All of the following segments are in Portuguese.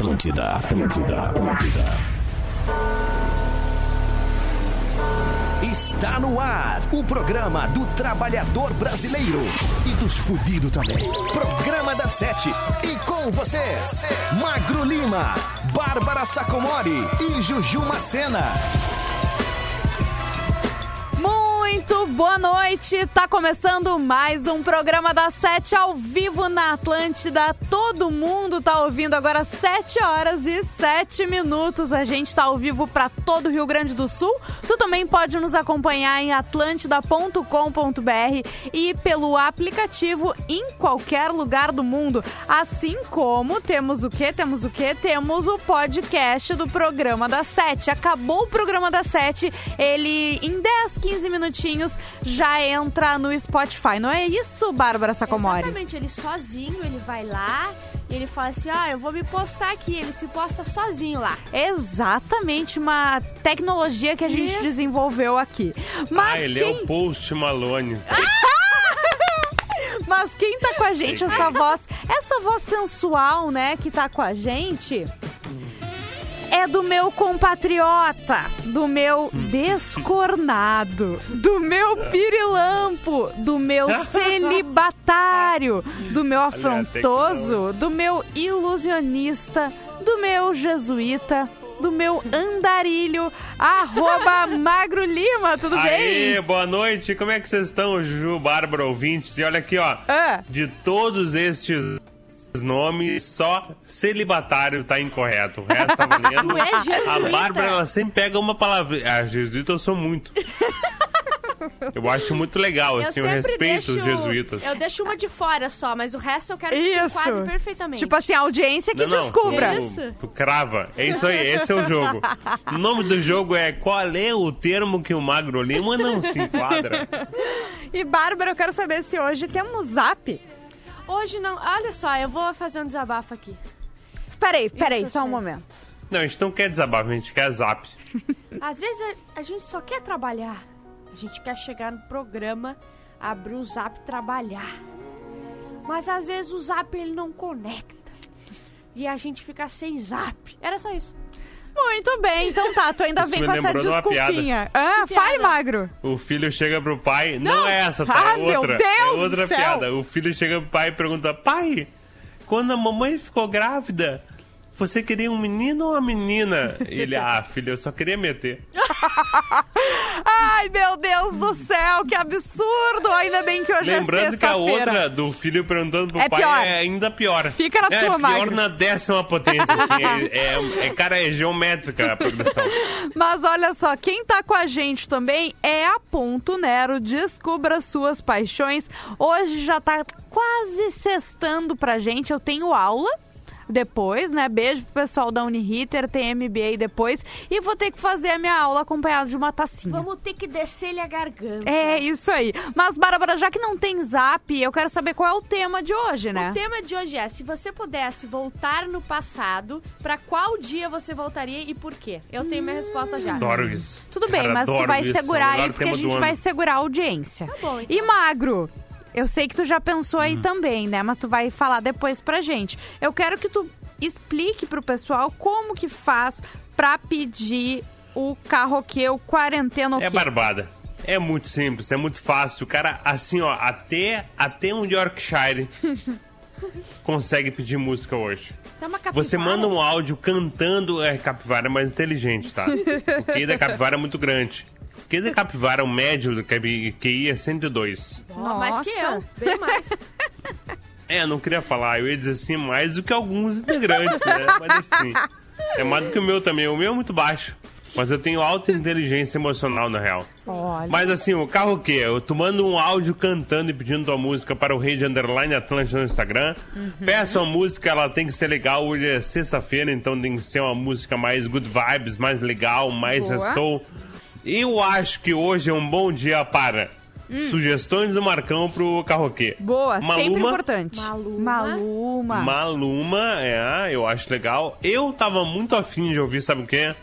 Atlântida, Atlântida, Atlântida. Está no ar o programa do trabalhador brasileiro e dos fudidos também. Programa da Sete. E com vocês, Magro Lima, Bárbara Sacomori e Juju Macena. Boa noite! Tá começando mais um programa da Sete ao vivo na Atlântida. Todo mundo tá ouvindo agora 7 horas e 7 minutos. A gente tá ao vivo para todo o Rio Grande do Sul. Tu também pode nos acompanhar em atlântida.com.br e pelo aplicativo em qualquer lugar do mundo. Assim como temos o que? Temos o que? Temos o podcast do programa da Sete. Acabou o programa da Sete, ele em 10, 15 minutinhos já entra no Spotify. Não é isso, Bárbara Sacomori? Exatamente, ele sozinho, ele vai lá e ele fala assim: ah, eu vou me postar aqui. Ele se posta sozinho lá. Exatamente, uma tecnologia que a gente Isso. desenvolveu aqui. Mas ah, ele quem... é o Post Malone. Mas quem tá com a gente, essa voz, essa voz sensual, né, que tá com a gente, é do meu compatriota, do meu descornado, do meu pirilampo, do meu celibatário, do meu afrontoso, do meu ilusionista, do meu jesuíta, do meu andarilho, arroba Magro Lima, tudo Aê, bem? boa noite. Como é que vocês estão, Ju, Bárbara, ouvintes? E olha aqui, ó. Ah. De todos estes nomes, só celibatário tá incorreto. O resto tá valendo. Tu é jesuíta. A Bárbara, ela sempre pega uma palavra. A jesuíta eu sou muito. Eu acho muito legal, Eu assim, eu respeito deixo, os jesuítas. Eu deixo uma de fora só, mas o resto eu quero que se Isso. enquadre perfeitamente. Tipo assim, a audiência que Não, não, descubra. tu- Isso. Tu, crava. É isso aí, esse é o jogo. O nome do jogo é qual é o termo que o Magro Lima não se enquadra. E Bárbara, eu quero saber se hoje temos zap. Hoje não. Olha só, eu vou fazer um desabafo aqui. Peraí, peraí, Isso, só um momento. Não, a gente não quer desabafo, a gente quer zap. Às vezes a, a gente só quer trabalhar. A gente quer chegar no programa, abrir o zap e trabalhar. Mas às vezes o zap ele não conecta. E a gente fica sem zap. Era só isso. Muito bem, então tá, tu ainda Isso vem me com essa lembrou de uma desculpinha. Ah, Que fale, piada? magro. O filho chega pro pai. Não, Não. é essa, tá? Ah, é meu outra. Deus é do outra céu. piada. O filho chega pro pai e pergunta: Pai, quando a mamãe ficou grávida, você queria um menino ou uma menina? Ele, ah, filho, eu só queria meter. Ai, meu Deus do céu, que absurdo. Ainda bem que hoje Lembrando é que a outra do filho perguntando pro É pai pior. é ainda pior. Fica na é, tua, pior Magro. na décima potência. assim, é, é- é- cara, é geométrica a progressão. Mas olha só, quem tá com a gente também é a Ponto Nero. Descubra suas paixões. Hoje já tá quase sextando pra gente. Eu tenho aula. Depois, né? Beijo pro pessoal da Uniriter, tem MBA depois. E vou ter que fazer a minha aula acompanhada de uma tacinha. Vamos ter que descer-lhe a garganta. É isso aí. Mas, Bárbara, já que não tem zap, eu quero saber qual é o tema de hoje, né? O tema de hoje é: se você pudesse voltar no passado, pra qual dia você voltaria e por quê? Eu tenho minha resposta já. Adoro isso. Tudo bem, Cara, mas tu vai isso, segurar aí, porque a gente vai segurar a audiência. Tá bom, então. E magro, eu sei que tu já pensou aí Hum. também, né? Mas tu vai falar depois pra gente. Eu quero que tu explique pro pessoal como que faz pra pedir o o quarentena É barbada. É muito simples, é muito fácil. O cara, assim, ó, até, até um Yorkshire consegue pedir música hoje. Uma capivara? Você manda um áudio cantando. É, capivara é mais inteligente, tá? O QI da capivara é muito grande. QI da capivara, o médio do QI é 102. Ó, mais que Nossa. eu, bem mais. É, não queria falar, eu ia dizer assim, mais do que alguns integrantes, né? Mas assim, é mais do que o meu também. O meu é muito baixo. Mas eu tenho alta inteligência emocional, na real. Olha. Mas assim, o carro o quê? Eu tu manda um áudio cantando e pedindo tua música para o Rei de Underline Atlântico no Instagram. Peça uma música, ela tem que ser legal. Hoje é sexta-feira, então tem que ser uma música mais good vibes, mais legal, mais Boa. restou. Eu acho que hoje é um bom dia para sugestões do Marcão pro carroquê. Boa, sempre Maluma, importante. Maluma. Maluma. Maluma, é, eu acho legal. Eu tava muito afim de ouvir, sabe o quê?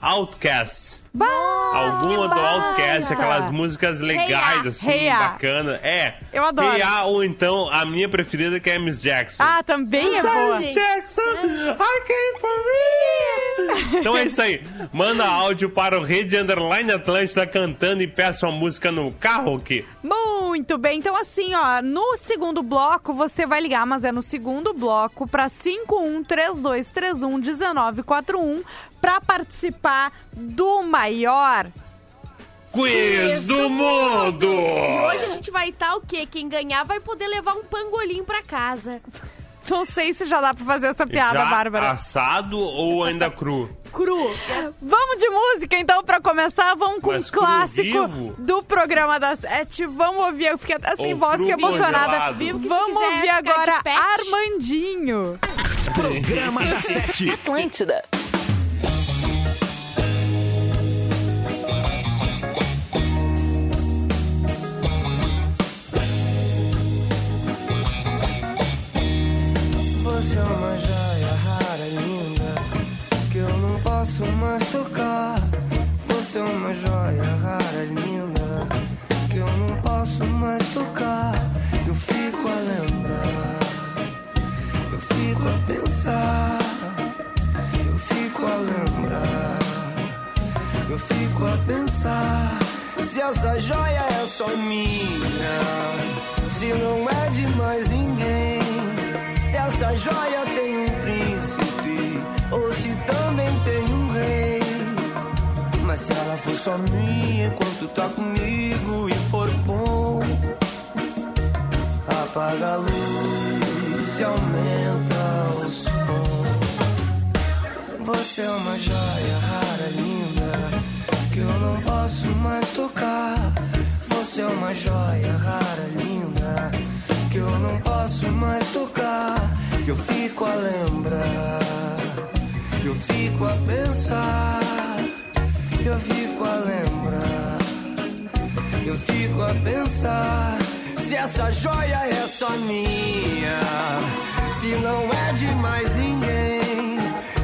Outcast. Bah, Alguma do. Outcast, aquelas músicas legais, Ya. assim, Hey bacana. É. Eu adoro. Hey ou então a minha preferida que é Miss Jackson. Ah, também é boa. Sim. Jackson. I came for real. Então é isso aí. Manda áudio para o Rede Underline Atlântida cantando e peça uma música no carro aqui. Muito bem, então assim, ó, no segundo bloco você vai ligar, mas é no segundo bloco para 5132311941 para participar do maior Quiz do mundo! E hoje a gente vai estar o quê? Quem ganhar vai poder levar um pangolim pra casa. Não sei se já dá pra fazer essa piada, Já Bárbara. assado ou ainda cru? Cru. Vamos de música, então, pra começar. Vamos com Mas um clássico vivo? do programa das sete. Vamos ouvir, eu fiquei até sem Ou voz, fiquei emocionada. Vivo que Vamos quiser ouvir agora. Armandinho. Programa da Sete. Atlântida. Mais ninguém. Se essa joia tem um príncipe, ou se também tem um rei. Mas se ela for só minha enquanto tá comigo e for bom, apaga a luz e aumenta o som. Você é uma joia rara, linda, que eu não posso mais tocar. Você é uma joia rara, não posso mais tocar. Eu fico a lembrar, eu fico a pensar, eu fico a lembrar, eu fico a pensar. Se essa joia é só minha, se não é de mais ninguém.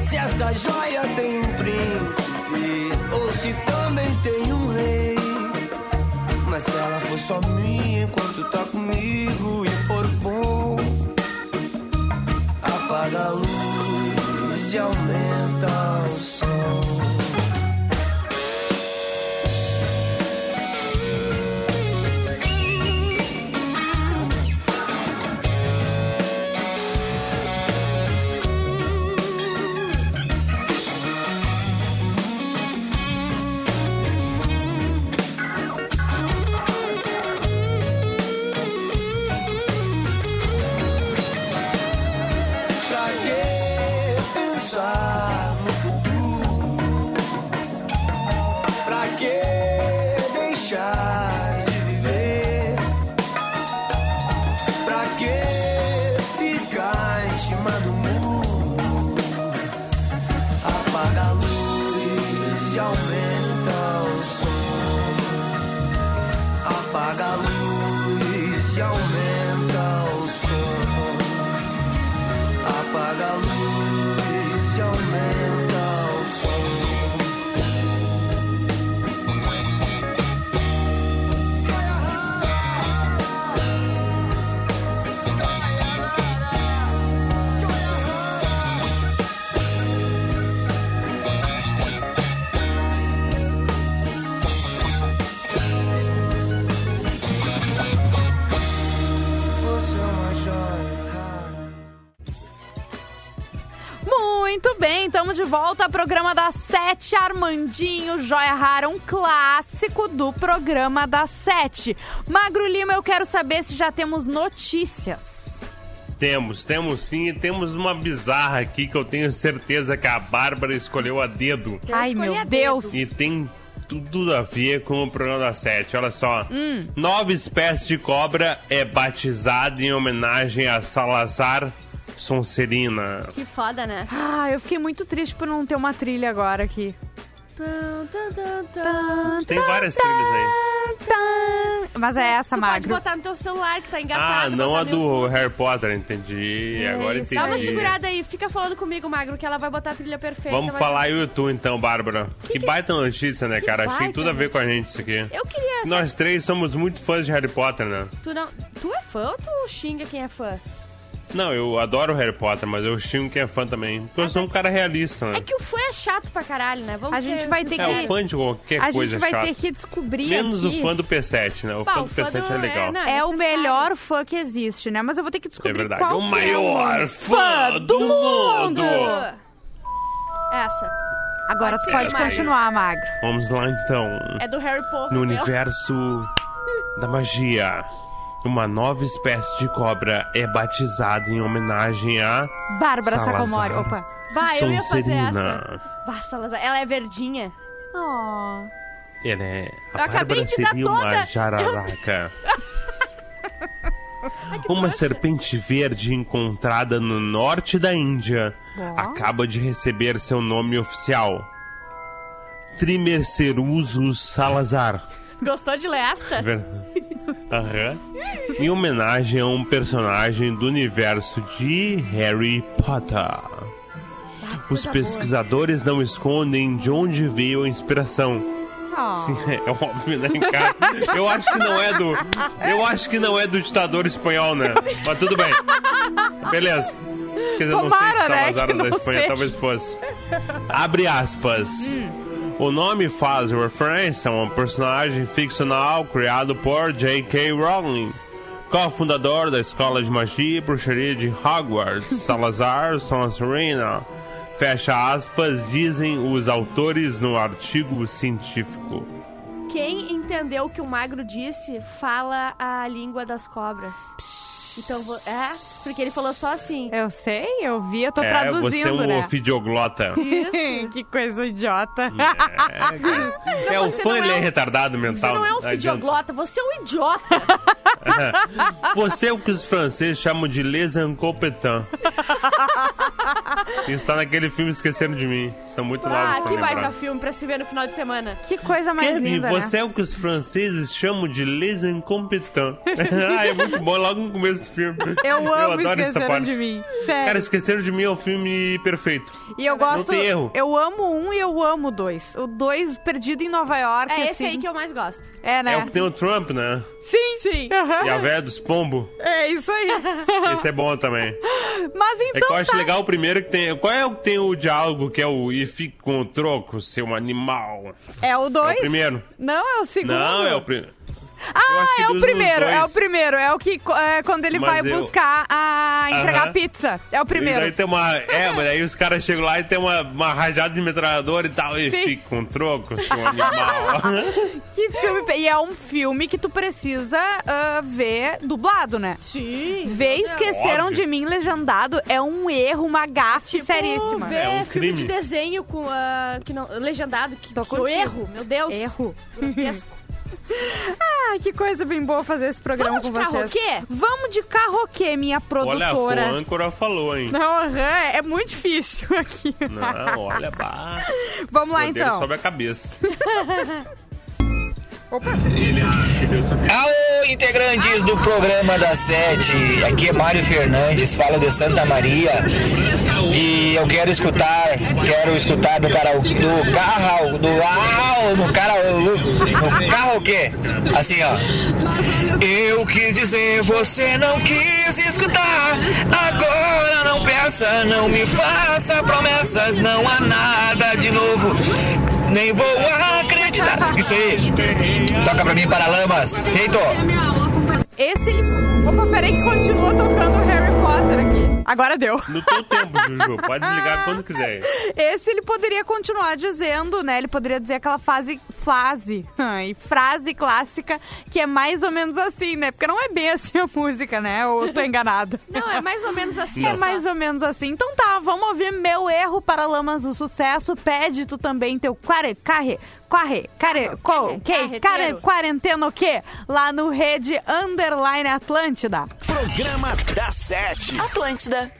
Se essa joia tem um príncipe, ou se também tem um rei. Só minha enquanto tá comigo e for bom, apaga a luz e aumenta volta ao programa das sete. Armandinho, Joia Rara, um clássico do programa das sete. Magro Lima, eu quero saber se já temos notícias. Temos, temos sim, e temos uma bizarra aqui que eu tenho certeza que a Bárbara escolheu a dedo. Ai, meu Deus. E tem tudo a ver com o programa da Sete. Olha só. Hum. Nova espécie de cobra é batizada em homenagem a Salazar Sonserina. Que foda, né? Ah, eu fiquei muito triste por não ter uma trilha agora aqui. Tem várias trilhas aí. Mas é essa, Tu pode Magro. botar no teu celular que tá engatado. Ah, não a do YouTube. Harry Potter, entendi. Agora isso. entendi. Dá uma segurada aí, fica falando comigo, Magro, que ela vai botar a trilha perfeita. Vamos falar YouTube então, Bárbara. Que, baita notícia, né, Que cara? Que baita tudo a ver com a gente isso aqui. Eu queria. Nós três somos muito fãs de Harry Potter, né? Tu, não... tu é fã ou tu xinga quem é fã? Não, eu adoro Harry Potter, mas eu xingo quem é fã também. Porque eu sou um cara realista, né? É que o fã é chato pra caralho, né? Vamos A gente ser vai ter sinceros. É, que- o fã de qualquer A coisa gente vai chata. ter que descobrir Menos aqui. o fã do P7, né? O Pá, fã o do fã P7 do- é legal. não, É o melhor fã que existe, né? Mas eu vou ter que É descobrir verdade. qual o que maior é o fã do mundo! Essa. Agora Pode pode continuar, Magro. Vamos lá então. É do Harry Potter. No meu. universo da magia, uma nova espécie de cobra é batizada em homenagem a Bárbara. Sacomori. Opa. Vai, eu ia fazer essa. Bah, Salazar. Ela é verdinha. Oh. Ela é. Eu A acabei Bárbara seria toda- uma jararaca. Uma serpente verde encontrada no norte da Índia Ó. acaba de receber seu nome oficial. Trimercerusus Salazar. Gostou de ler esta? Ver- Aham. Em homenagem a um personagem do universo de Harry Potter. Os coisa pesquisadores não escondem de onde veio a inspiração. Oh. Sim, é óbvio, né, cara? Eu acho que não é do. Eu acho que não é do ditador espanhol, né? Mas tudo bem. Beleza. Quer dizer, não sei Tomara, se né, Salazar que era da Espanha, seja. talvez fosse. Abre aspas. O nome faz referência a um personagem ficcional criado por J.K. Rowling, cofundador da Escola de Magia e Bruxaria de Hogwarts, Salazar Sonserina. Fecha aspas, dizem os autores no artigo científico. Quem entendeu o que o Magro disse, fala a língua das cobras. Então, vou... é, porque ele falou só assim. Eu sei, eu vi, eu tô é, traduzindo, você é um né? ofidioglota. Isso. que coisa idiota. É. É, o você fã não ele é é um- retardado Você mental. não é um fidioglota, você é um idiota. Você é o que os franceses chamam de les incompetents. Está naquele filme Esqueceram de Mim. São muito novos Ah, pra que lembrar. baita filme pra se ver no final de semana. Que coisa mais Kevin, linda, você né? é o que os franceses chamam de les incompetents. ah, é muito bom, logo no começo do filme. Eu amo adoro essa Esqueceram parte. de Mim. Sério. Cara, Esqueceram de Mim é um filme perfeito. e eu gosto. tem erro. Eu amo um e eu amo dois. O dois perdido em Nova York. É esse assim. aí que eu mais gosto. É, né? É o que tem o Trump, né? Sim, sim. E a véia dos pombos. É isso aí. Esse é bom também. Mas É que então eu acho tá. legal o primeiro que tem. Qual é o que tem o diálogo que é o e fique com o troco, seu animal? É o É dois? o primeiro. Não, é o segundo. Não, é o primeiro. Ah, é o primeiro, dois- é o primeiro. É o que é, quando ele Mas vai eu- buscar a entregar Aham. a pizza. É o E primeiro. daí tem uma. É, mas aí os caras chegam lá e tem uma, uma rajada de metralhadora e tal. E Sim. fica com troco, seu animal. Que filme. E é um filme que tu precisa ah, ver dublado, né? Sim. Ver Esqueceram Óbvio. de Mim legendado é um erro, uma gafe seríssima. Ver É um filme de crime. desenho com ah, que não, legendado, que, Tô que erro, meu Deus. Erro. Grotesco. Ah, que coisa bem boa fazer esse programa Vamos de com vocês. karaokê? Vamos de karaokê, minha olha, a produtora. âncora falou, hein? Não, é muito difícil aqui. Não, olha, bah. Vamos lá então. sobe a cabeça. Opa. Alô, integrantes do programa da Sete. Aqui é Mário Fernandes, falo de Santa Maria. E eu quero escutar, quero escutar do cara do carro, do au, no cara no carro o quê? Assim, ó. Eu quis dizer, você não quis escutar. Agora não peça, não me faça promessas, não há nada de novo. Nem vou acreditar. Isso aí. Toca pra mim, Paralamas. Feito. Esse. Opa, peraí que continua tocando Harry Potter aqui. Agora deu. No teu tempo, Juju. Pode desligar quando quiser. Esse ele poderia continuar dizendo, né? Ele poderia dizer aquela fase, frase, ai, frase clássica que é mais ou menos assim, né? Porque não é bem assim a música, né? Ou eu tô enganada. Não, é mais ou menos assim. É só. mais ou menos assim. Então tá, vamos ouvir meu erro para Lamas do Sucesso. Pede tu também teu care, carre, carre, care, co, que, care, quarentena o quê? Lá no Rede Underline Atlântida. Programa da Sete. Atlântida.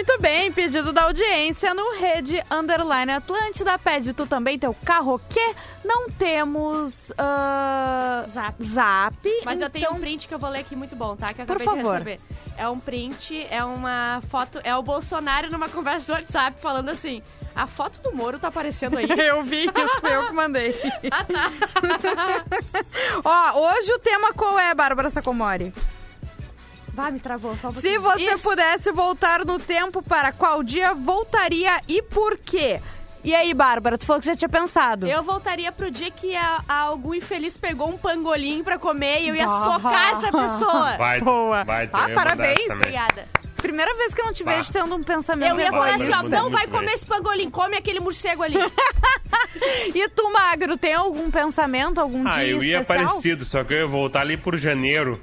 Muito bem, pedido da audiência no Rede Underline Atlântida. Pede tu também teu carro que não temos ah, Zap. zap. Mas eu tenho um então- print que eu vou ler aqui muito bom, tá? Que eu Por favor. É um print, é uma foto, é o Bolsonaro numa conversa do WhatsApp falando assim: a foto do Moro tá aparecendo aí. Eu vi isso, foi eu que mandei. ah, tá. Ó, hoje o tema qual é, Bárbara Sacomori? Vai, me travou. só um Se você Isso. pudesse voltar no tempo, para qual dia voltaria e por quê? E aí, Bárbara, tu falou que já tinha pensado. Eu voltaria pro dia que a, a algum infeliz pegou um pangolim pra comer e eu ia Ah. socar essa pessoa. Vai, Boa. vai Ah, parabéns. Obrigada. Primeira vez que eu não te vejo tendo um pensamento Eu ia falar assim, ó, não vai comer esse pangolim, come aquele morcego ali. E tu, Magro, tem algum pensamento, algum Ah, dia eu ia especial? parecido, só que eu ia voltar ali por janeiro.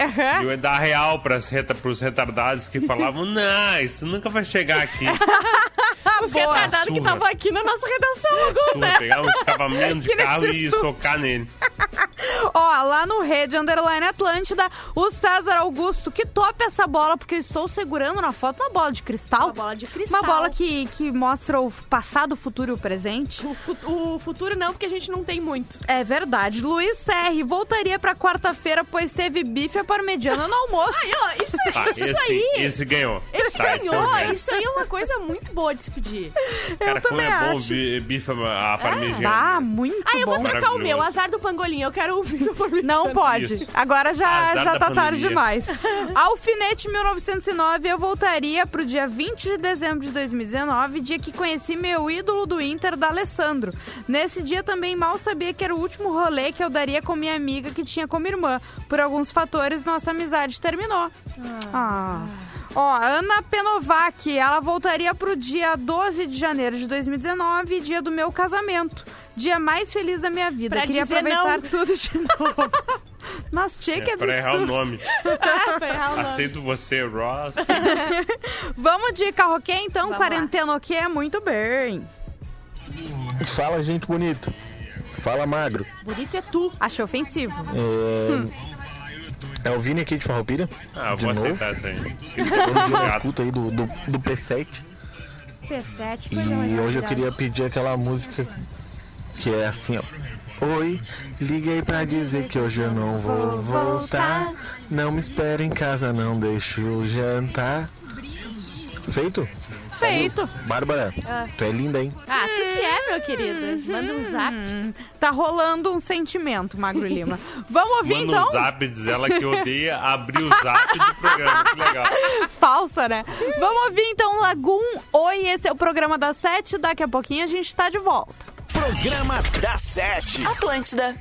Aham. Eu ia dar real pras reta, pros retardados que falavam, não, isso nunca vai chegar aqui. Os Boa. retardados que Surra. estavam aqui na nossa redação, alguns, Surra, né? pegar um escapamento de Que carro e socar nele. Ó, lá no Rede Underline Atlântida, o César Augusto, que topa essa bola, porque eu estou segurando na foto uma bola de cristal. Uma bola de cristal. Uma bola que, que mostra o passado, o futuro e o presente. O, fu- o futuro não, porque a gente não tem muito. É verdade. Luiz Serri voltaria pra quarta-feira, pois teve bife à parmegiana no almoço. Aí, ó, isso, Tá, isso esse, aí. esse ganhou. Esse Tá, esse eu ganhou, ganhei. isso aí é uma coisa muito boa de se pedir. Cara, como também é bom bife à parmegiana. Ah, muito Ah, eu vou bom. trocar o meu, azar do pangolim. Eu quero ouvir o pangolim. Não pode. Isso. Agora já, Azar já tá tarde demais. Alfinete 1909, eu voltaria pro dia 20 de dezembro de 2019, dia que conheci meu ídolo do Inter, da Alessandro. Nesse dia também mal sabia que era o último rolê que eu daria com minha amiga que tinha como irmã. Por alguns fatores, nossa amizade terminou. Ah. Ó, Ana Penovac, ela voltaria pro dia 12 de janeiro de 2019, dia do meu casamento. Dia mais feliz da minha vida. Pra Queria dizer aproveitar não. tudo de novo. Mas, tchê, que É, pra errar o absurdo. nome. Ah, foi errar o nome. Aceito você, Ross. Vamos de carroquê, então? Vamos Quarentena o quê? Muito bem. Fala, gente bonito. Fala, magro. Bonito é tu. Achei ofensivo. É, é o Vini aqui de Farroupilha. Ah, eu de vou novo. aceitar isso aí. Escuta aí do, do, do P7. P7, E coisa hoje eu queria pedir aquela música que é assim, ó. Oi, liguei pra dizer que hoje eu não vou voltar. Não me espere em casa, não deixo jantar. Feito? Feito. Bárbara, tu é linda, hein? Ah, tu que é, meu querido? Manda um zap. Tá rolando um sentimento, Magro Lima. Vamos ouvir, Manda então? um zap, diz ela que odeia abrir o zap de programa. Que legal. Falsa, né? Vamos ouvir, então, Lagum. Oi, esse é o programa das sete. Daqui a pouquinho a gente tá de volta. Programa da Sete. Atlântida.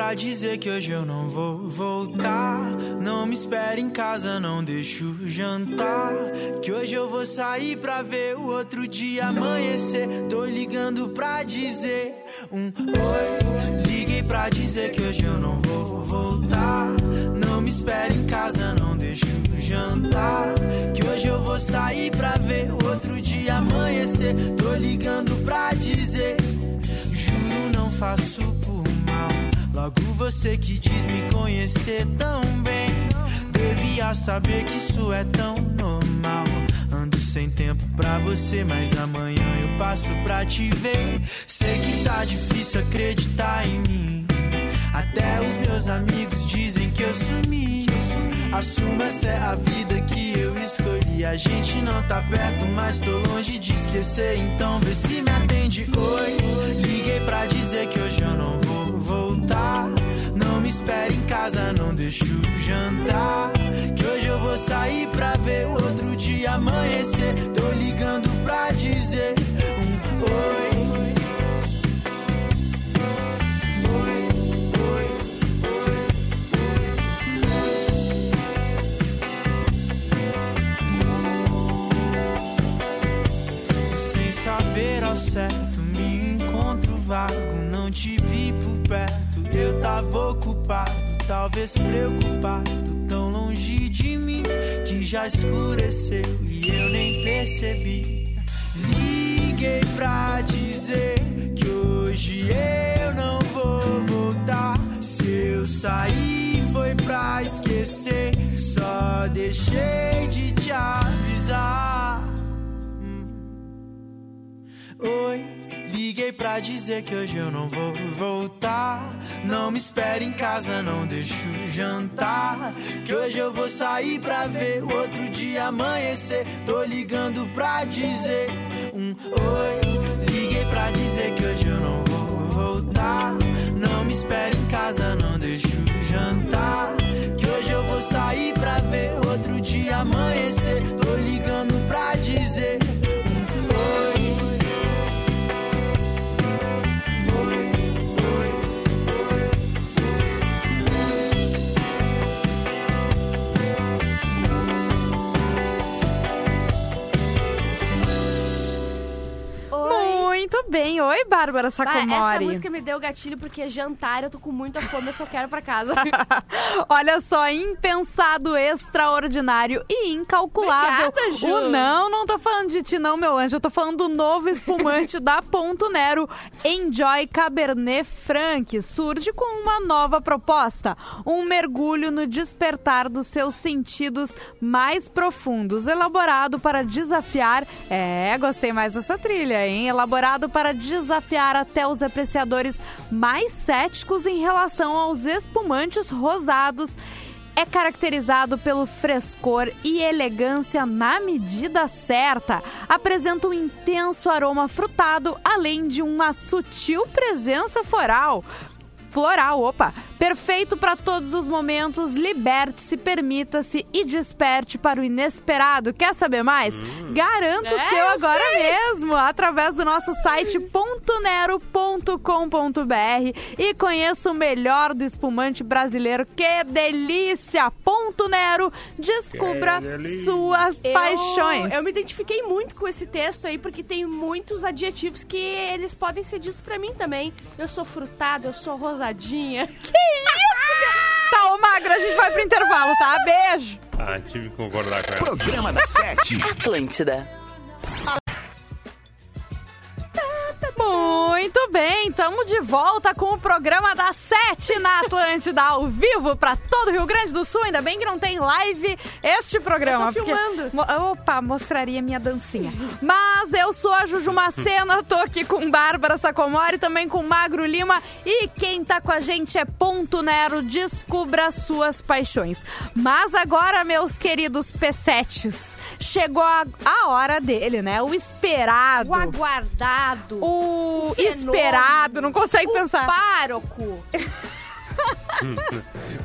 Pra dizer que hoje eu não vou voltar. Não me espere em casa, não deixo jantar. Que hoje eu vou sair pra ver o outro dia amanhecer. Tô ligando pra dizer um oi. Liguei pra dizer que hoje eu não vou voltar. Não me espere em casa, não deixo jantar. Que hoje eu vou sair pra ver o outro dia amanhecer. Tô ligando pra dizer. Juro, não faço. Logo você que diz me conhecer tão bem. Devia saber que isso é tão normal. Ando sem tempo pra você, mas amanhã eu passo pra te ver. Sei que tá difícil acreditar em mim. Até os meus amigos dizem que eu sumi. Assuma essa é a vida que eu escolhi. A gente não tá perto, mas tô longe de esquecer. Então vê se me atende. Oi, liguei pra dizer que hoje eu não voltar. Não me espere em casa, não deixo jantar. despreocupado, tão longe de mim que já escureceu e eu nem percebi. Liguei pra dizer que hoje eu não vou voltar. Se eu sair, foi pra esquecer. Só deixei de te avisar. Hum. Oi liguei pra dizer que hoje eu não vou voltar. Não me espere em casa, não deixo jantar. Que hoje eu vou sair pra ver o outro dia amanhecer. Tô ligando pra dizer um oi. Liguei pra dizer que hoje eu não vou voltar. Não me espere em casa, não Oi, Bárbara Bah, essa Sacomori. música me deu gatilho porque é jantar, eu tô com muita fome, eu só quero pra casa. Olha só, impensado, extraordinário e incalculável. Obrigada, Ju. O não, não tô falando de ti não, meu anjo. Eu tô falando do novo espumante da Ponto Nero, Enjoy Cabernet Franc. Surge com uma nova proposta, um mergulho no despertar dos seus sentidos mais profundos, elaborado para desafiar... É, gostei mais dessa trilha, hein? Elaborado para desafiar até os apreciadores mais céticos em relação aos espumantes rosados é caracterizado pelo frescor e elegância na medida certa. Apresenta um intenso aroma frutado, além de uma sutil presença floral. Floral, opa! Perfeito para todos os momentos. Liberte-se, permita-se e desperte para o inesperado. Quer saber mais? Garanto o É, seu eu agora sei. mesmo através do nosso site pontonero.com.br e conheça o melhor do espumante brasileiro. Que delícia! Ponto Nero, descubra Que delícia. suas Eu- paixões. Eu me identifiquei muito com esse texto aí, porque tem muitos adjetivos que eles podem ser ditos pra mim também. Eu sou frutada, eu sou rosadinha. Tá, Magro, a gente vai pro intervalo, tá? Beijo! Ah, tive que concordar com ela. Programa da Sete. Atlântida. Bem, estamos de volta com o programa da Sete na Atlântida, ao vivo para todo o Rio Grande do Sul. Ainda bem que não tem live este programa. Eu tô porque- Opa, mostraria minha dancinha. Mas eu sou a Juju Macena, tô aqui com Bárbara Sacomori, também com Magro Lima. E quem tá com a gente é Ponto Nero, descubra suas paixões. Mas agora, meus queridos P7s, chegou a, a hora dele, né? O esperado. O aguardado. O, O fenômeno. Esperado, não consegue o pensar. pároco.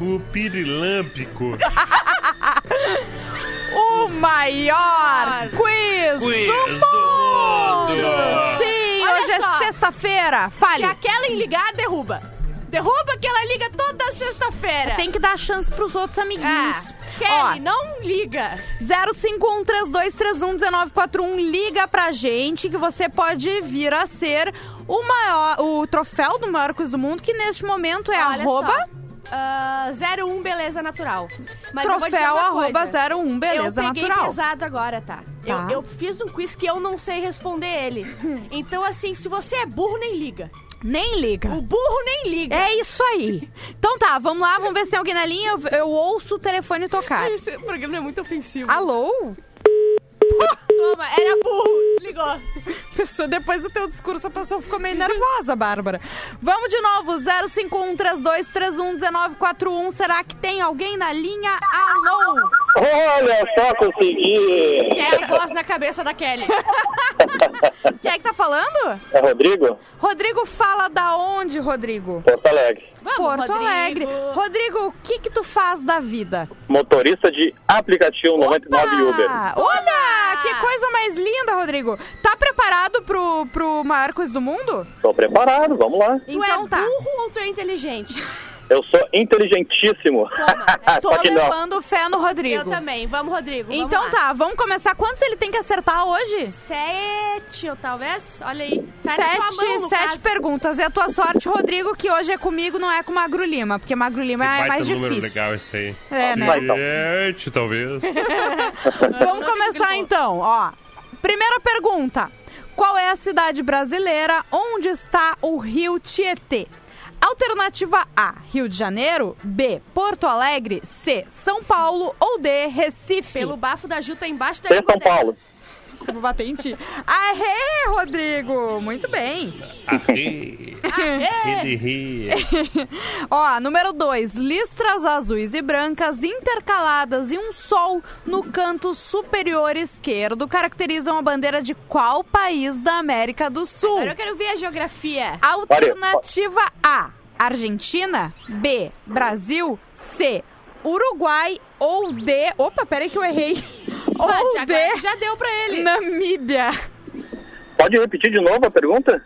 O pirilâmpico. O maior quiz, Quiz do do mundo! mundo! Sim, Olha hoje só. é sexta-feira. Fale. Se aquela em ligar, derruba. Derruba que ela liga toda sexta-feira. Tem que dar chance pros outros amiguinhos. Ah, Kelly, não liga. Ó, 05132311941, liga pra gente que você pode vir a ser o maior, o troféu do maior quiz do mundo, que neste momento é Olha arroba só. Ah, 01 Beleza Natural. Mas troféu arroba coisa. 01 beleza eu peguei natural. pesado agora, tá? Tá. Eu, eu fiz um quiz que eu não sei responder ele. Então, assim, se você é burro, nem liga. Nem liga. O burro nem liga. É isso aí. Então tá, vamos lá, vamos ver se tem alguém na linha. Eu, eu ouço o telefone tocar. Esse programa é muito ofensivo. Alô? Toma, era burro. Desligou. Pessoa, depois do teu discurso, a pessoa ficou meio nervosa, Bárbara. Vamos de novo, 051-3231-1941. Será que tem alguém na linha? Alô? Olha só, consegui! É a voz na cabeça da Kelly. Quem é que tá falando? É Rodrigo? Rodrigo fala da onde, Rodrigo? Porto Alegre. Vamos, Porto Rodrigo. Alegre. Rodrigo, o que que tu faz da vida? Motorista de aplicativo 99 Uber. Ah, olha, que coisa mais linda, Rodrigo. Tá preparado pro, pro maior quiz do mundo? Tô preparado, vamos lá. Tu Então é tá. burro ou tu é inteligente? Eu sou inteligentíssimo. Toma, é Tô Só que não. levando fé no Rodrigo. Eu também. Vamos, Rodrigo. vamos Então lá. tá, vamos começar. Quantos ele tem que acertar hoje? Sete, ou talvez? Olha aí. Tá na Sete, mão, no sete caso. perguntas. E a tua sorte, Rodrigo, que hoje é comigo, não é com Magro Lima, porque Magro Lima Que é baita mais número difícil. legal esse aí. É, né? Vai, então. Sete, talvez. Vamos começar então, ó. Primeira pergunta. Qual é a cidade brasileira onde está o rio Tietê? Alternativa A, Rio de Janeiro. B, Porto Alegre. C, São Paulo. Ou D, Recife. Pelo bafo da Ju tá embaixo da São dela. Paulo. Eu Vou bater em ti. Aê, Rodrigo! Muito bem. Arre, ri. Ó, número 2. Listras azuis e brancas intercaladas e um sol no canto superior esquerdo caracterizam a bandeira de qual país da América do Sul? Agora eu quero ver a geografia. Alternativa A, Argentina. B, Brasil. C, Uruguai. Ou D. Opa, peraí que eu errei. Ou já, D, agora já deu pra ele. Namíbia. Pode repetir de novo a pergunta?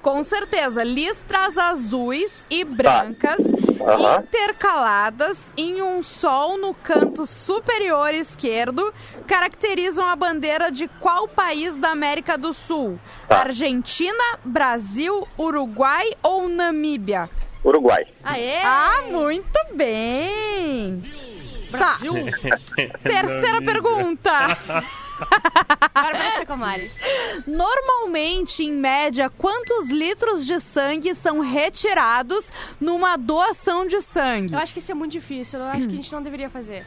Com certeza, listras azuis e brancas Aham. intercaladas em um sol no canto superior esquerdo caracterizam a bandeira de qual país da América do Sul? Tá. Argentina, Brasil, Uruguai ou Namíbia? Uruguai. Aê! Ah, muito bem! Tá, Brasil. terceira pergunta. Agora pra você, Comari. Normalmente, em média, quantos litros de sangue são retirados numa doação de sangue? Eu acho que isso é muito difícil. Eu acho que a gente não deveria fazer.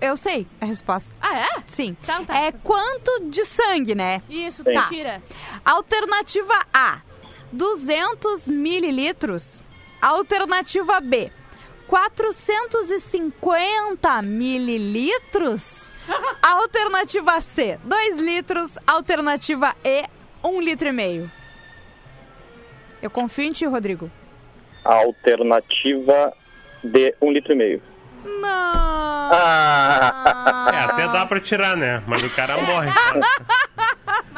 Eu sei a resposta. Ah, é? Sim. Então tá. É quanto de sangue, né? Isso, Sim. tá. tira. Alternativa A, 200 mililitros. Alternativa B, 450 mililitros. Alternativa C, 2 litros. Alternativa E, 1 litro e meio. Eu confio em ti, Rodrigo. Alternativa D, um litro e meio. Não. Ah, É, até dá pra tirar, né? Mas o cara morre.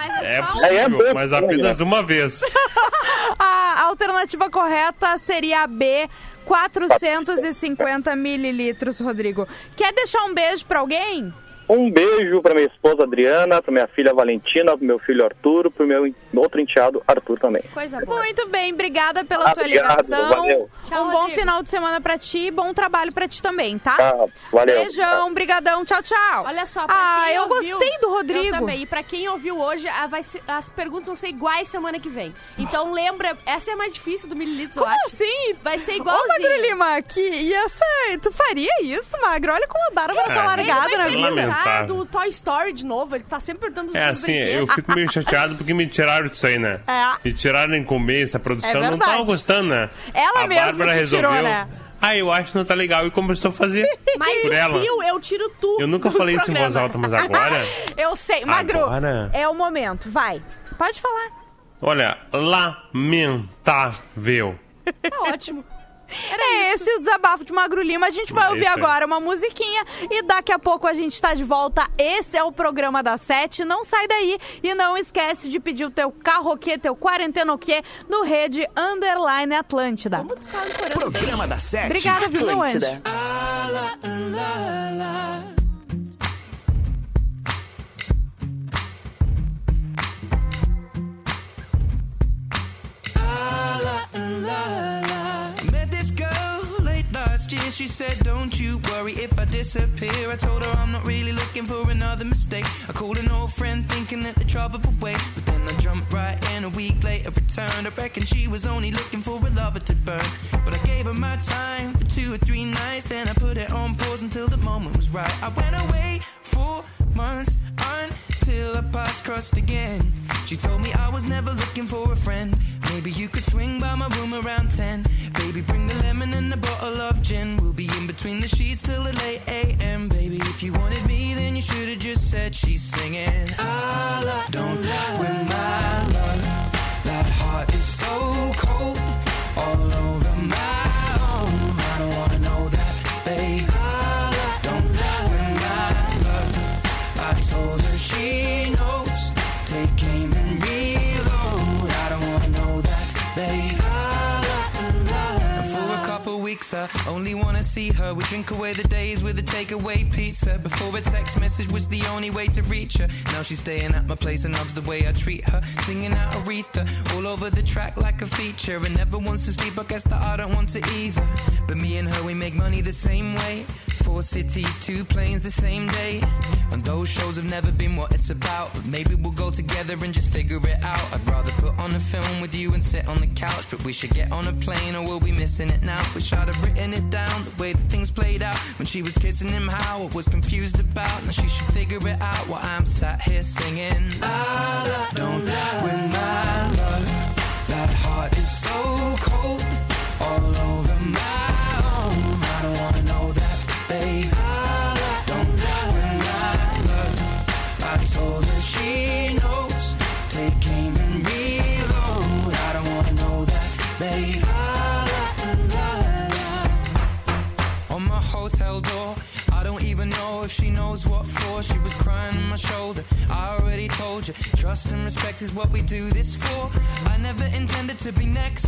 Mas é, É. É, é possível, bem mas estranho, apenas uma vez. A alternativa correta seria a B, 450 mililitros, Rodrigo. Quer deixar um beijo pra alguém? um beijo pra minha esposa Adriana, pra minha filha Valentina, pro meu filho Arturo, pro meu outro enteado Arthur também. Coisa boa. Muito bem, obrigada pela Ah, tua obrigado, ligação. valeu. Tchau, um bom Rodrigo. final de semana pra ti, bom trabalho pra ti também, tá? Tá, valeu. Beijão, brigadão, tchau, tchau. Olha só, pra Ah, quem eu ouviu, gostei do Rodrigo. Eu também. E pra quem ouviu hoje, a- vai ser- as perguntas vão ser iguais semana que vem. Então lembra, essa é a mais difícil do mililitros, eu Como acho. assim? Vai ser Ô, igualzinho. Magro Lima, que, e essa, tu faria isso, Magro? Olha como a Bárbara tá É, largada Ele na vida. do Toy Story de novo. Ele tá sempre perguntando os É assim, brinquedos. eu fico meio chateado porque me tiraram disso aí, né? É. Me tiraram da incumbência, a produção É não tava gostando, né? Ela a mesma Bárbara resolveu. tirou, né? Ah, eu acho que não tá legal. E começou a fazer Mas por ela. viu, eu tiro tu. Eu nunca falei isso em programa. voz alta, mas agora. Eu sei, Magro, Agora? é o momento, vai. Pode falar. Olha, lamentável. Tá ótimo. É esse o desabafo de Magro Lima. A gente vai É ouvir isso agora uma musiquinha e daqui a pouco a gente tá de volta. Esse é o programa da Sete. Não sai daí e não esquece de pedir o teu carroquê, teu quarentenoquê no Rede Underline Atlântida. Ancorando bem? Programa da Sete. Obrigada, meu anjo? Met She said, Don't you worry if I disappear. I told her I'm not really looking for another mistake. I called an old friend thinking that the trouble would wait. But then I jumped right in a week later, returned. I reckon she was only looking for a lover to burn. But I gave her my time for two or three nights. Then I put it on pause until the moment was right. I went away for months until our paths crossed again. She told me I was never looking for a friend. Maybe you could swing by my room around 10. Baby, bring the lemon and a bottle of gin. We'll be in between the sheets till the late AM. Baby, if you wanted me, then you should have just said she's singing. Allah, don't lie with my love. That heart is so cold, all over pizza. Only wanna see her. We drink away the days with a takeaway pizza. Before a text message was the only way to reach her. Now she's staying at my place and loves the way I treat her. Singing out Aretha all over the track like a feature. And never wants to sleep. I guess that I don't want to either. But me and her, we make money the same way. Four cities, two planes the same day. And those shows have never been what it's about. But maybe we'll go together and just figure it out. I'd rather put on a film with you and sit on the couch. But we should get on a plane or we'll be missing it now. Wish I'd have written it down the way that things played out. When she was kissing him, how I was confused about. Now she should figure it out while I'm sat here singing. La la, don't win my love. That heart is so cold, all over know if she knows what for. She was crying on my shoulder. I already told you, trust and respect is what we do this for. I never intended to be next,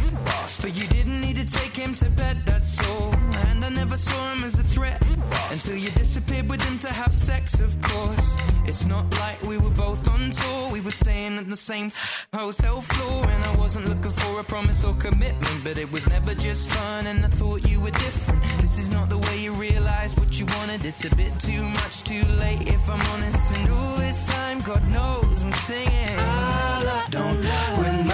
but you didn't need to take him to bed, that's all. And I never saw him as a threat until you disappeared with him to have sex, of course. It's not like we were both on tour, we were staying at the same hotel floor. And I wasn't looking for a promise or commitment, but it was never just fun. And I thought you were different. This is not the way you realize what you wanted. It's a bit too much, too late, if I'm honest. And all this time, God knows I'm singing. I don't win my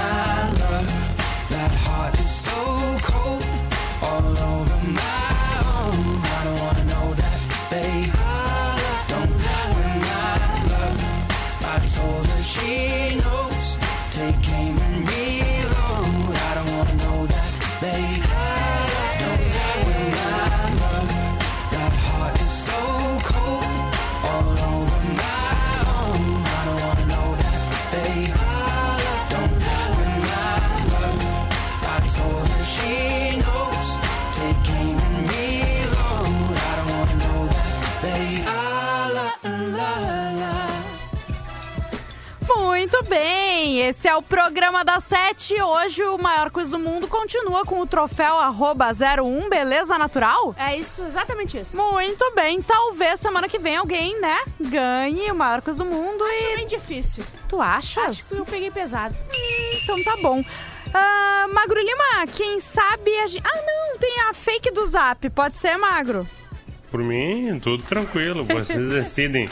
bem, esse é o programa da Sete. Hoje o maior quiz do mundo continua com o troféu arroba 01, beleza natural? É isso, exatamente isso. Muito bem, talvez semana que vem alguém, né, ganhe o maior quiz do mundo Acho e... bem difícil. Tu achas? Acho que eu peguei pesado. Então tá bom. Ah, Magro Lima, quem sabe a gente... Ah, não, tem a fake do Zap. Pode ser, Magro? Por mim, tudo tranquilo. Vocês decidem.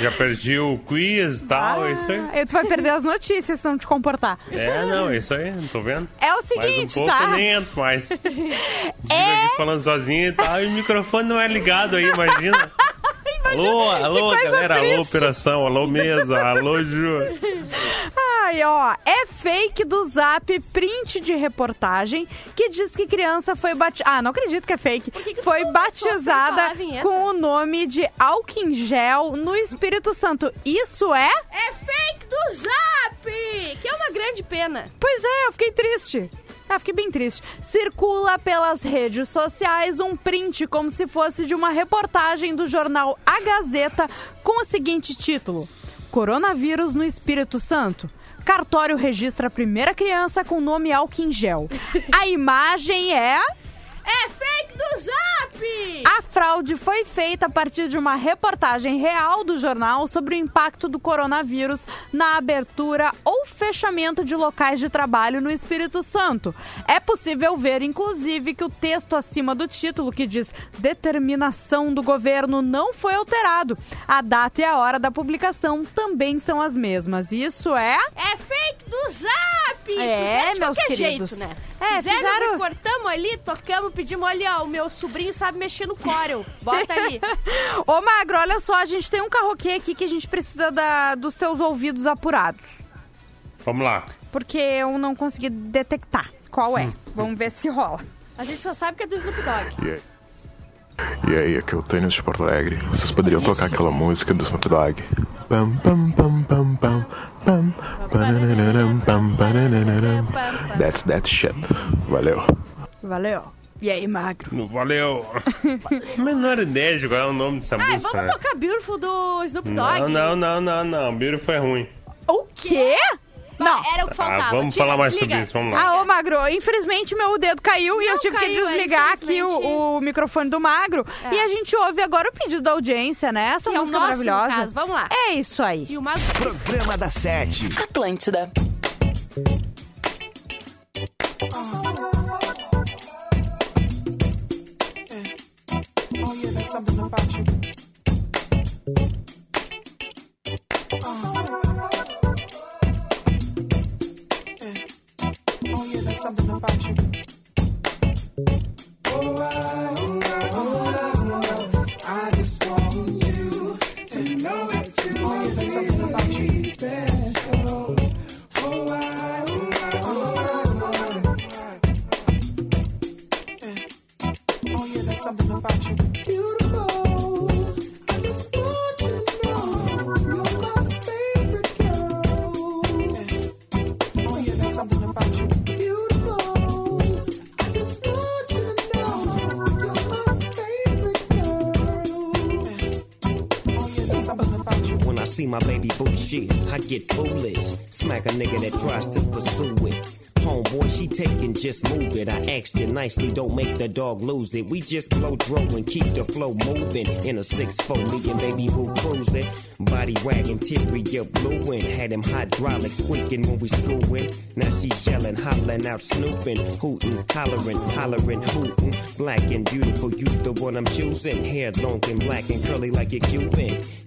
Já perdi o quiz e tal, é isso aí. Ah, tu vai perder as notícias se não te comportar. É, não, é isso aí, não tô vendo. É o Mais um seguinte, pouco tá? nem entro mais. É. falando sozinho e tal, e o microfone não é ligado aí, imagina. Alô, alô, coisa galera, alô, triste. operação, alô, mesa, alô, Ju. Ai, ó, é fake do Zap print de reportagem que diz que criança foi batizada. Ah, não acredito que é fake. que que foi batizada com o nome de álcool gel no Espírito Santo. Isso é? É fake do Zap! Que é uma grande pena. Pois é, eu fiquei triste. Ah, fiquei bem triste. Circula pelas redes sociais um print como se fosse de uma reportagem do jornal A Gazeta com o seguinte título: Coronavírus no Espírito Santo. Cartório registra a primeira criança com nome álcool em gel. A imagem é. É fake do Zap! A fraude foi feita a partir de uma reportagem real do jornal sobre o impacto do coronavírus na abertura ou fechamento de locais de trabalho no Espírito Santo. É possível ver, inclusive, que o texto acima do título, que diz determinação do governo, não foi alterado. A data e a hora da publicação também são as mesmas. Isso é. É fake do Zap! É, meus queridos. Jeito, né? É, fizeram, fizeram- cortamos ali, tocamos, pedimos, olha, o meu sobrinho sabe mexer no Corel. Bota ali. Ô, Magro, olha só, a gente tem um carroquê aqui que a gente precisa da- dos teus ouvidos apurados. Vamos lá. Porque eu não consegui detectar qual é. Vamos ver se rola. A gente só sabe que é do Snoop Dogg. E aí? E aí, aqui é o Tênis de Porto Alegre. Vocês poderiam tocar aquela música do Snoop Dogg? Pam, pam, pam, pam, pam. That's that shit. Valeu. Valeu. E aí, Magro? Valeu. Menor ideia de qual é o nome dessa Ai, música. vamos né? tocar Beautiful do Snoop Dogg? Não, não, não, não, não. Beautiful foi ruim. O quê? Não. Era o que faltava. Ah, vamos Tira, falar mais desliga. sobre isso, vamos lá. Ah, ô Magro, infelizmente meu dedo caiu e Não eu tive que caiu, é, desligar aqui infelizmente. o, o microfone do Magro. É. E a gente ouve agora o pedido da audiência, né? Essa Que é o música nosso, no maravilhosa. caso. Vamos lá. É isso aí. E o Mago... Programa da Sete. Atlântida. See my baby boo shit, I get foolish. Smack a nigga that tries to pursue it. Homeboy, she taking, just move it. I asked you nicely, don't make the dog lose it. We just blow dro and keep the flow moving. In a 6-4, me and baby boo cruising. Body wagging, teary, you blueing. Had him hydraulic squeaking when we screwing. Now she yelling, hollering out, snooping, hooting, hollering, hollering, hooting. Black and beautiful, you the one I'm choosing. Hair long and black and curly like a Cuban.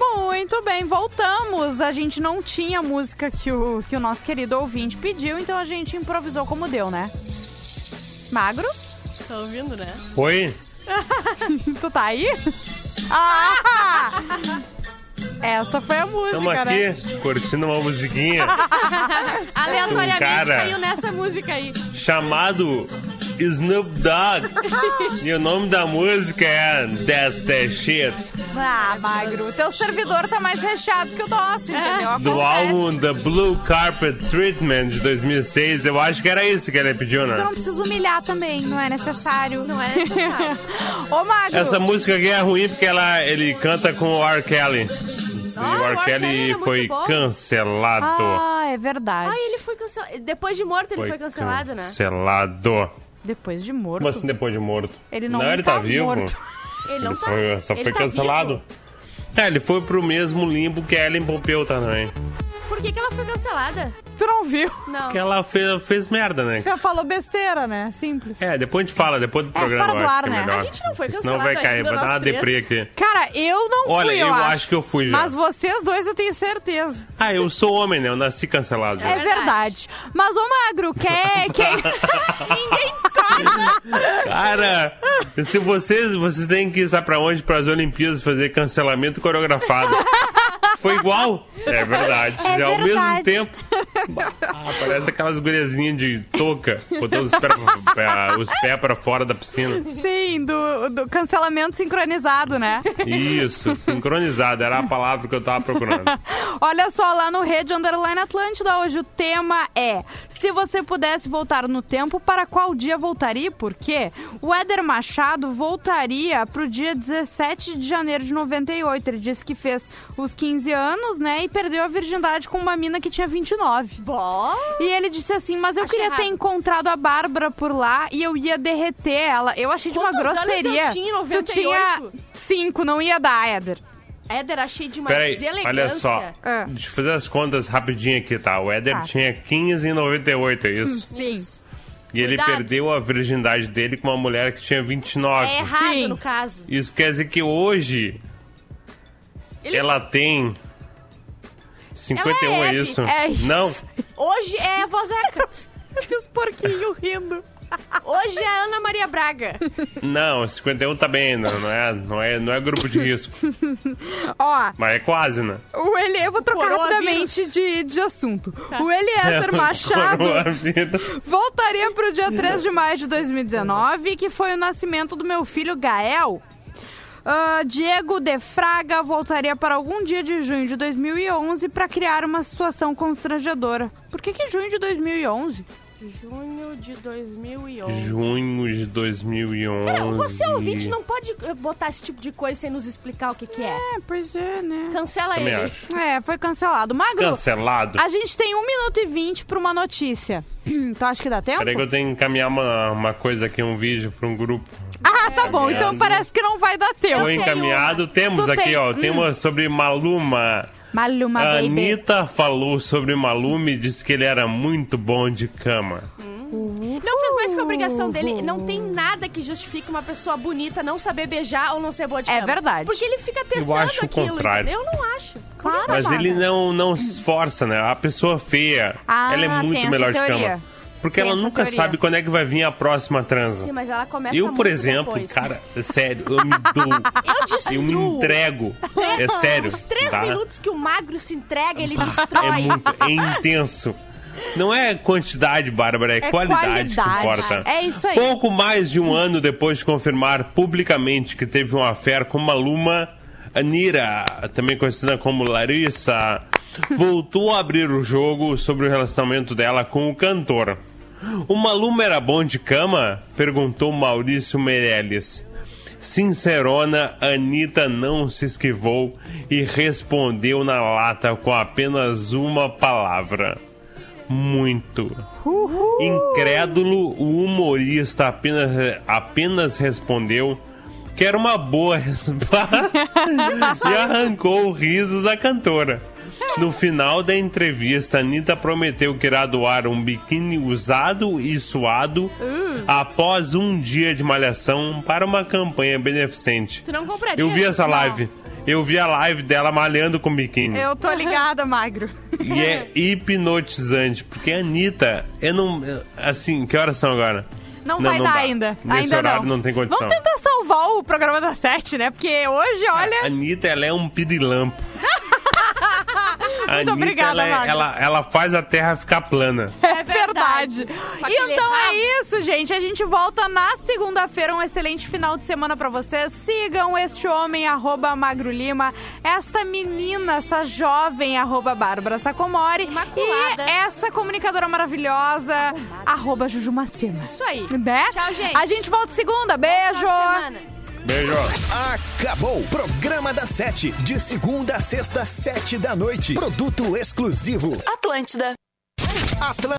Muito bem, voltamos. A gente não tinha a música que o, que o nosso querido ouvinte pediu, então a gente improvisou como deu, né? Magro? Tá ouvindo, né? Oi? tu tá aí? Ah! Essa foi a música, Estamos né? aqui curtindo uma musiquinha Aleatoriamente Um cara- caiu nessa música aí. chamado Snoop Dogg. e o nome da música é That's That Shit. Ah, Magro, o teu servidor tá mais recheado que o nosso, entendeu? Do Acontece. álbum The Blue Carpet Treatment de 2006. Eu acho que era isso que ele pediu, Tu não né? precisa humilhar também, não é necessário. Não é necessário. Ô, Magro. Essa música aqui é ruim porque ela, ele canta com o R. Kelly. E Ah, o R. Kelly muito foi bom. cancelado. Ah, é verdade. Ah, ele foi cancelado. Depois de morto, ele foi, cancelado, né? Cancelado. Depois de morto. Como assim depois de morto? Ele não ele tá tá vivo. morto. Ele não Ele tá. foi- só ele foi tá cancelado. É, ele foi pro mesmo limbo que Ellen Pompeu também. vivo. Por que, que ela foi cancelada? Tu não viu? Não. Que ela fez, fez merda, né? Ela falou besteira, né? Simples. É, depois a gente fala, depois do É, programa, fora do acho ar, é né? melhor. A gente não foi Senão cancelado vai cair, ainda, vai dar uma três. deprê aqui. Cara, eu não Olha, fui, eu, eu acho que eu fui já. Mas vocês dois eu tenho certeza. Ah, eu sou homem, né? Eu nasci cancelado. já. É verdade. Mas, ô Magro, quer... quer... Ninguém discorda. Cara, se vocês, vocês têm que ir pra onde? Para as Olimpíadas fazer cancelamento coreografado. Foi igual? É verdade. É Já ao mesmo verdade. tempo. Ah, parece aquelas guriazinhas de touca, botando os pés, pra- os pés pra fora da piscina. Sim, do, do cancelamento sincronizado, né? Isso, sincronizado, era a palavra que eu tava procurando. Olha só, lá no Rede Underline Atlântida, hoje o tema é: se você pudesse voltar no tempo, para qual dia voltaria e por quê? O Éder Machado voltaria pro dia 17 de janeiro de 98. Ele disse que fez os 15 anos, né? E perdeu a virgindade com uma mina que tinha 29. E ele disse assim: Mas eu Achei queria ter errado. encontrado a Bárbara por lá e eu ia derreter ela. Eu achei de uma Quantos anos eu grosseria. tinha em Tu 98? tinha 5, não ia dar, Éder. Éder, achei de uma Peraí, deselegância. olha só. É. Deixa eu fazer as contas rapidinho aqui, tá? O Éder Tá. tinha 15 em 98, é isso? Sim. E ele Cuidado. perdeu a virgindade dele com uma mulher que tinha 29. É errado, Sim. no caso. Isso quer dizer que hoje Ele- ela tem 51, Ela é é isso? É isso. Não, Hoje é a vozeca. Eu fiz porquinho rindo. Hoje é a Ana Maria Braga. não, 51 tá bem, não, não, é, não, é, não é grupo de risco. Ó, Mas é quase, né? o Eli, eu vou trocar Coronavírus. rapidamente de, de assunto. Tá. O Eliezer Machado Coroa voltaria pro dia 3 de maio de 2019, que foi o nascimento do meu filho Gael. Ah, Diego de Fraga voltaria para algum dia de junho de 2011 para criar uma situação constrangedora. Por que, que junho de 2011? Junho de 2011. Junho de 2011. Cara, você ouvinte não pode eh, botar esse tipo de coisa sem nos explicar o que que é. É, pois é, né? Cancela Também ele. acho. É, foi cancelado. Magro, Cancelado. a gente tem 1 minuto e 20 para uma notícia. tu acha que dá tempo? Peraí que eu tenho que encaminhar uma, uma coisa aqui, um vídeo pra um grupo. Ah, tá bom. Então parece que não vai dar tempo. Foi encaminhado. Temos Tu aqui, tem- ó. hum. Tem uma sobre Maluma. Maluma, A baby. Anitta falou sobre Maluma e disse que ele era muito bom de cama. Não fez mais que a obrigação dele. Não tem nada que justifique uma pessoa bonita não saber beijar ou não ser boa de É cama. verdade. Porque ele fica testando acho o aquilo, contrário. entendeu? Eu não acho. Claro. Mas ele não, não se esforça, né? A pessoa feia, Ah, ela é muito melhor de teoria. cama. Porque Tem ela nunca teoria. sabe quando é que vai vir a próxima transa. Sim, mas ela começa Eu, por exemplo, depois. cara, é sério, eu me dou. Eu destruo. eu me entrego. É sério. Os três tá? minutos que o magro se entrega, ele É destrói. muito, é intenso. Não é quantidade, Bárbara, é, É qualidade, que qualidade. importa. É isso aí. Pouco mais de um ano depois de confirmar publicamente que teve uma affair com Maluma, Anira, também conhecida como Larissa, voltou a abrir o jogo sobre o relacionamento dela com o cantor. O Maluma era bom de cama? Perguntou Maurício Meirelles. Sincerona, Anitta não se esquivou e respondeu na lata com apenas uma palavra. Muito. Incrédulo, o humorista apenas, apenas respondeu que era uma boa e arrancou o riso da cantora. No final da entrevista, Anitta prometeu que irá doar um biquíni usado e suado após um dia de malhação para uma campanha beneficente. Tu não compraria? Eu vi essa Não. live. Eu vi a live dela malhando com biquíni. Eu tô ligada, Magro. E é hipnotizante, porque a Anitta, eu não. Assim, que horas são agora? Não, vai dar dá. ainda. Nesse ainda horário não. não tem condição. Vamos tentar salvar o programa da Sete, né? Porque hoje, A olha. Anitta, ela é um pirilampo. Muito Anitta, obrigada, ela, é- ela, ela faz a terra ficar plana. É verdade. Então é isso, gente. A gente volta na segunda-feira. Um excelente final de semana pra vocês. Sigam este homem, arroba Magro Lima. Esta menina, essa jovem, arroba Bárbara Sacomori. Imaculada. E essa comunicadora maravilhosa, arroba Juju Macena. Isso aí. Né? Tchau, gente. A gente volta segunda. Beijo. Beijo. Acabou! Programa da Sete, de segunda a sexta, sete da noite. Produto exclusivo. Atlântida. Atlântica.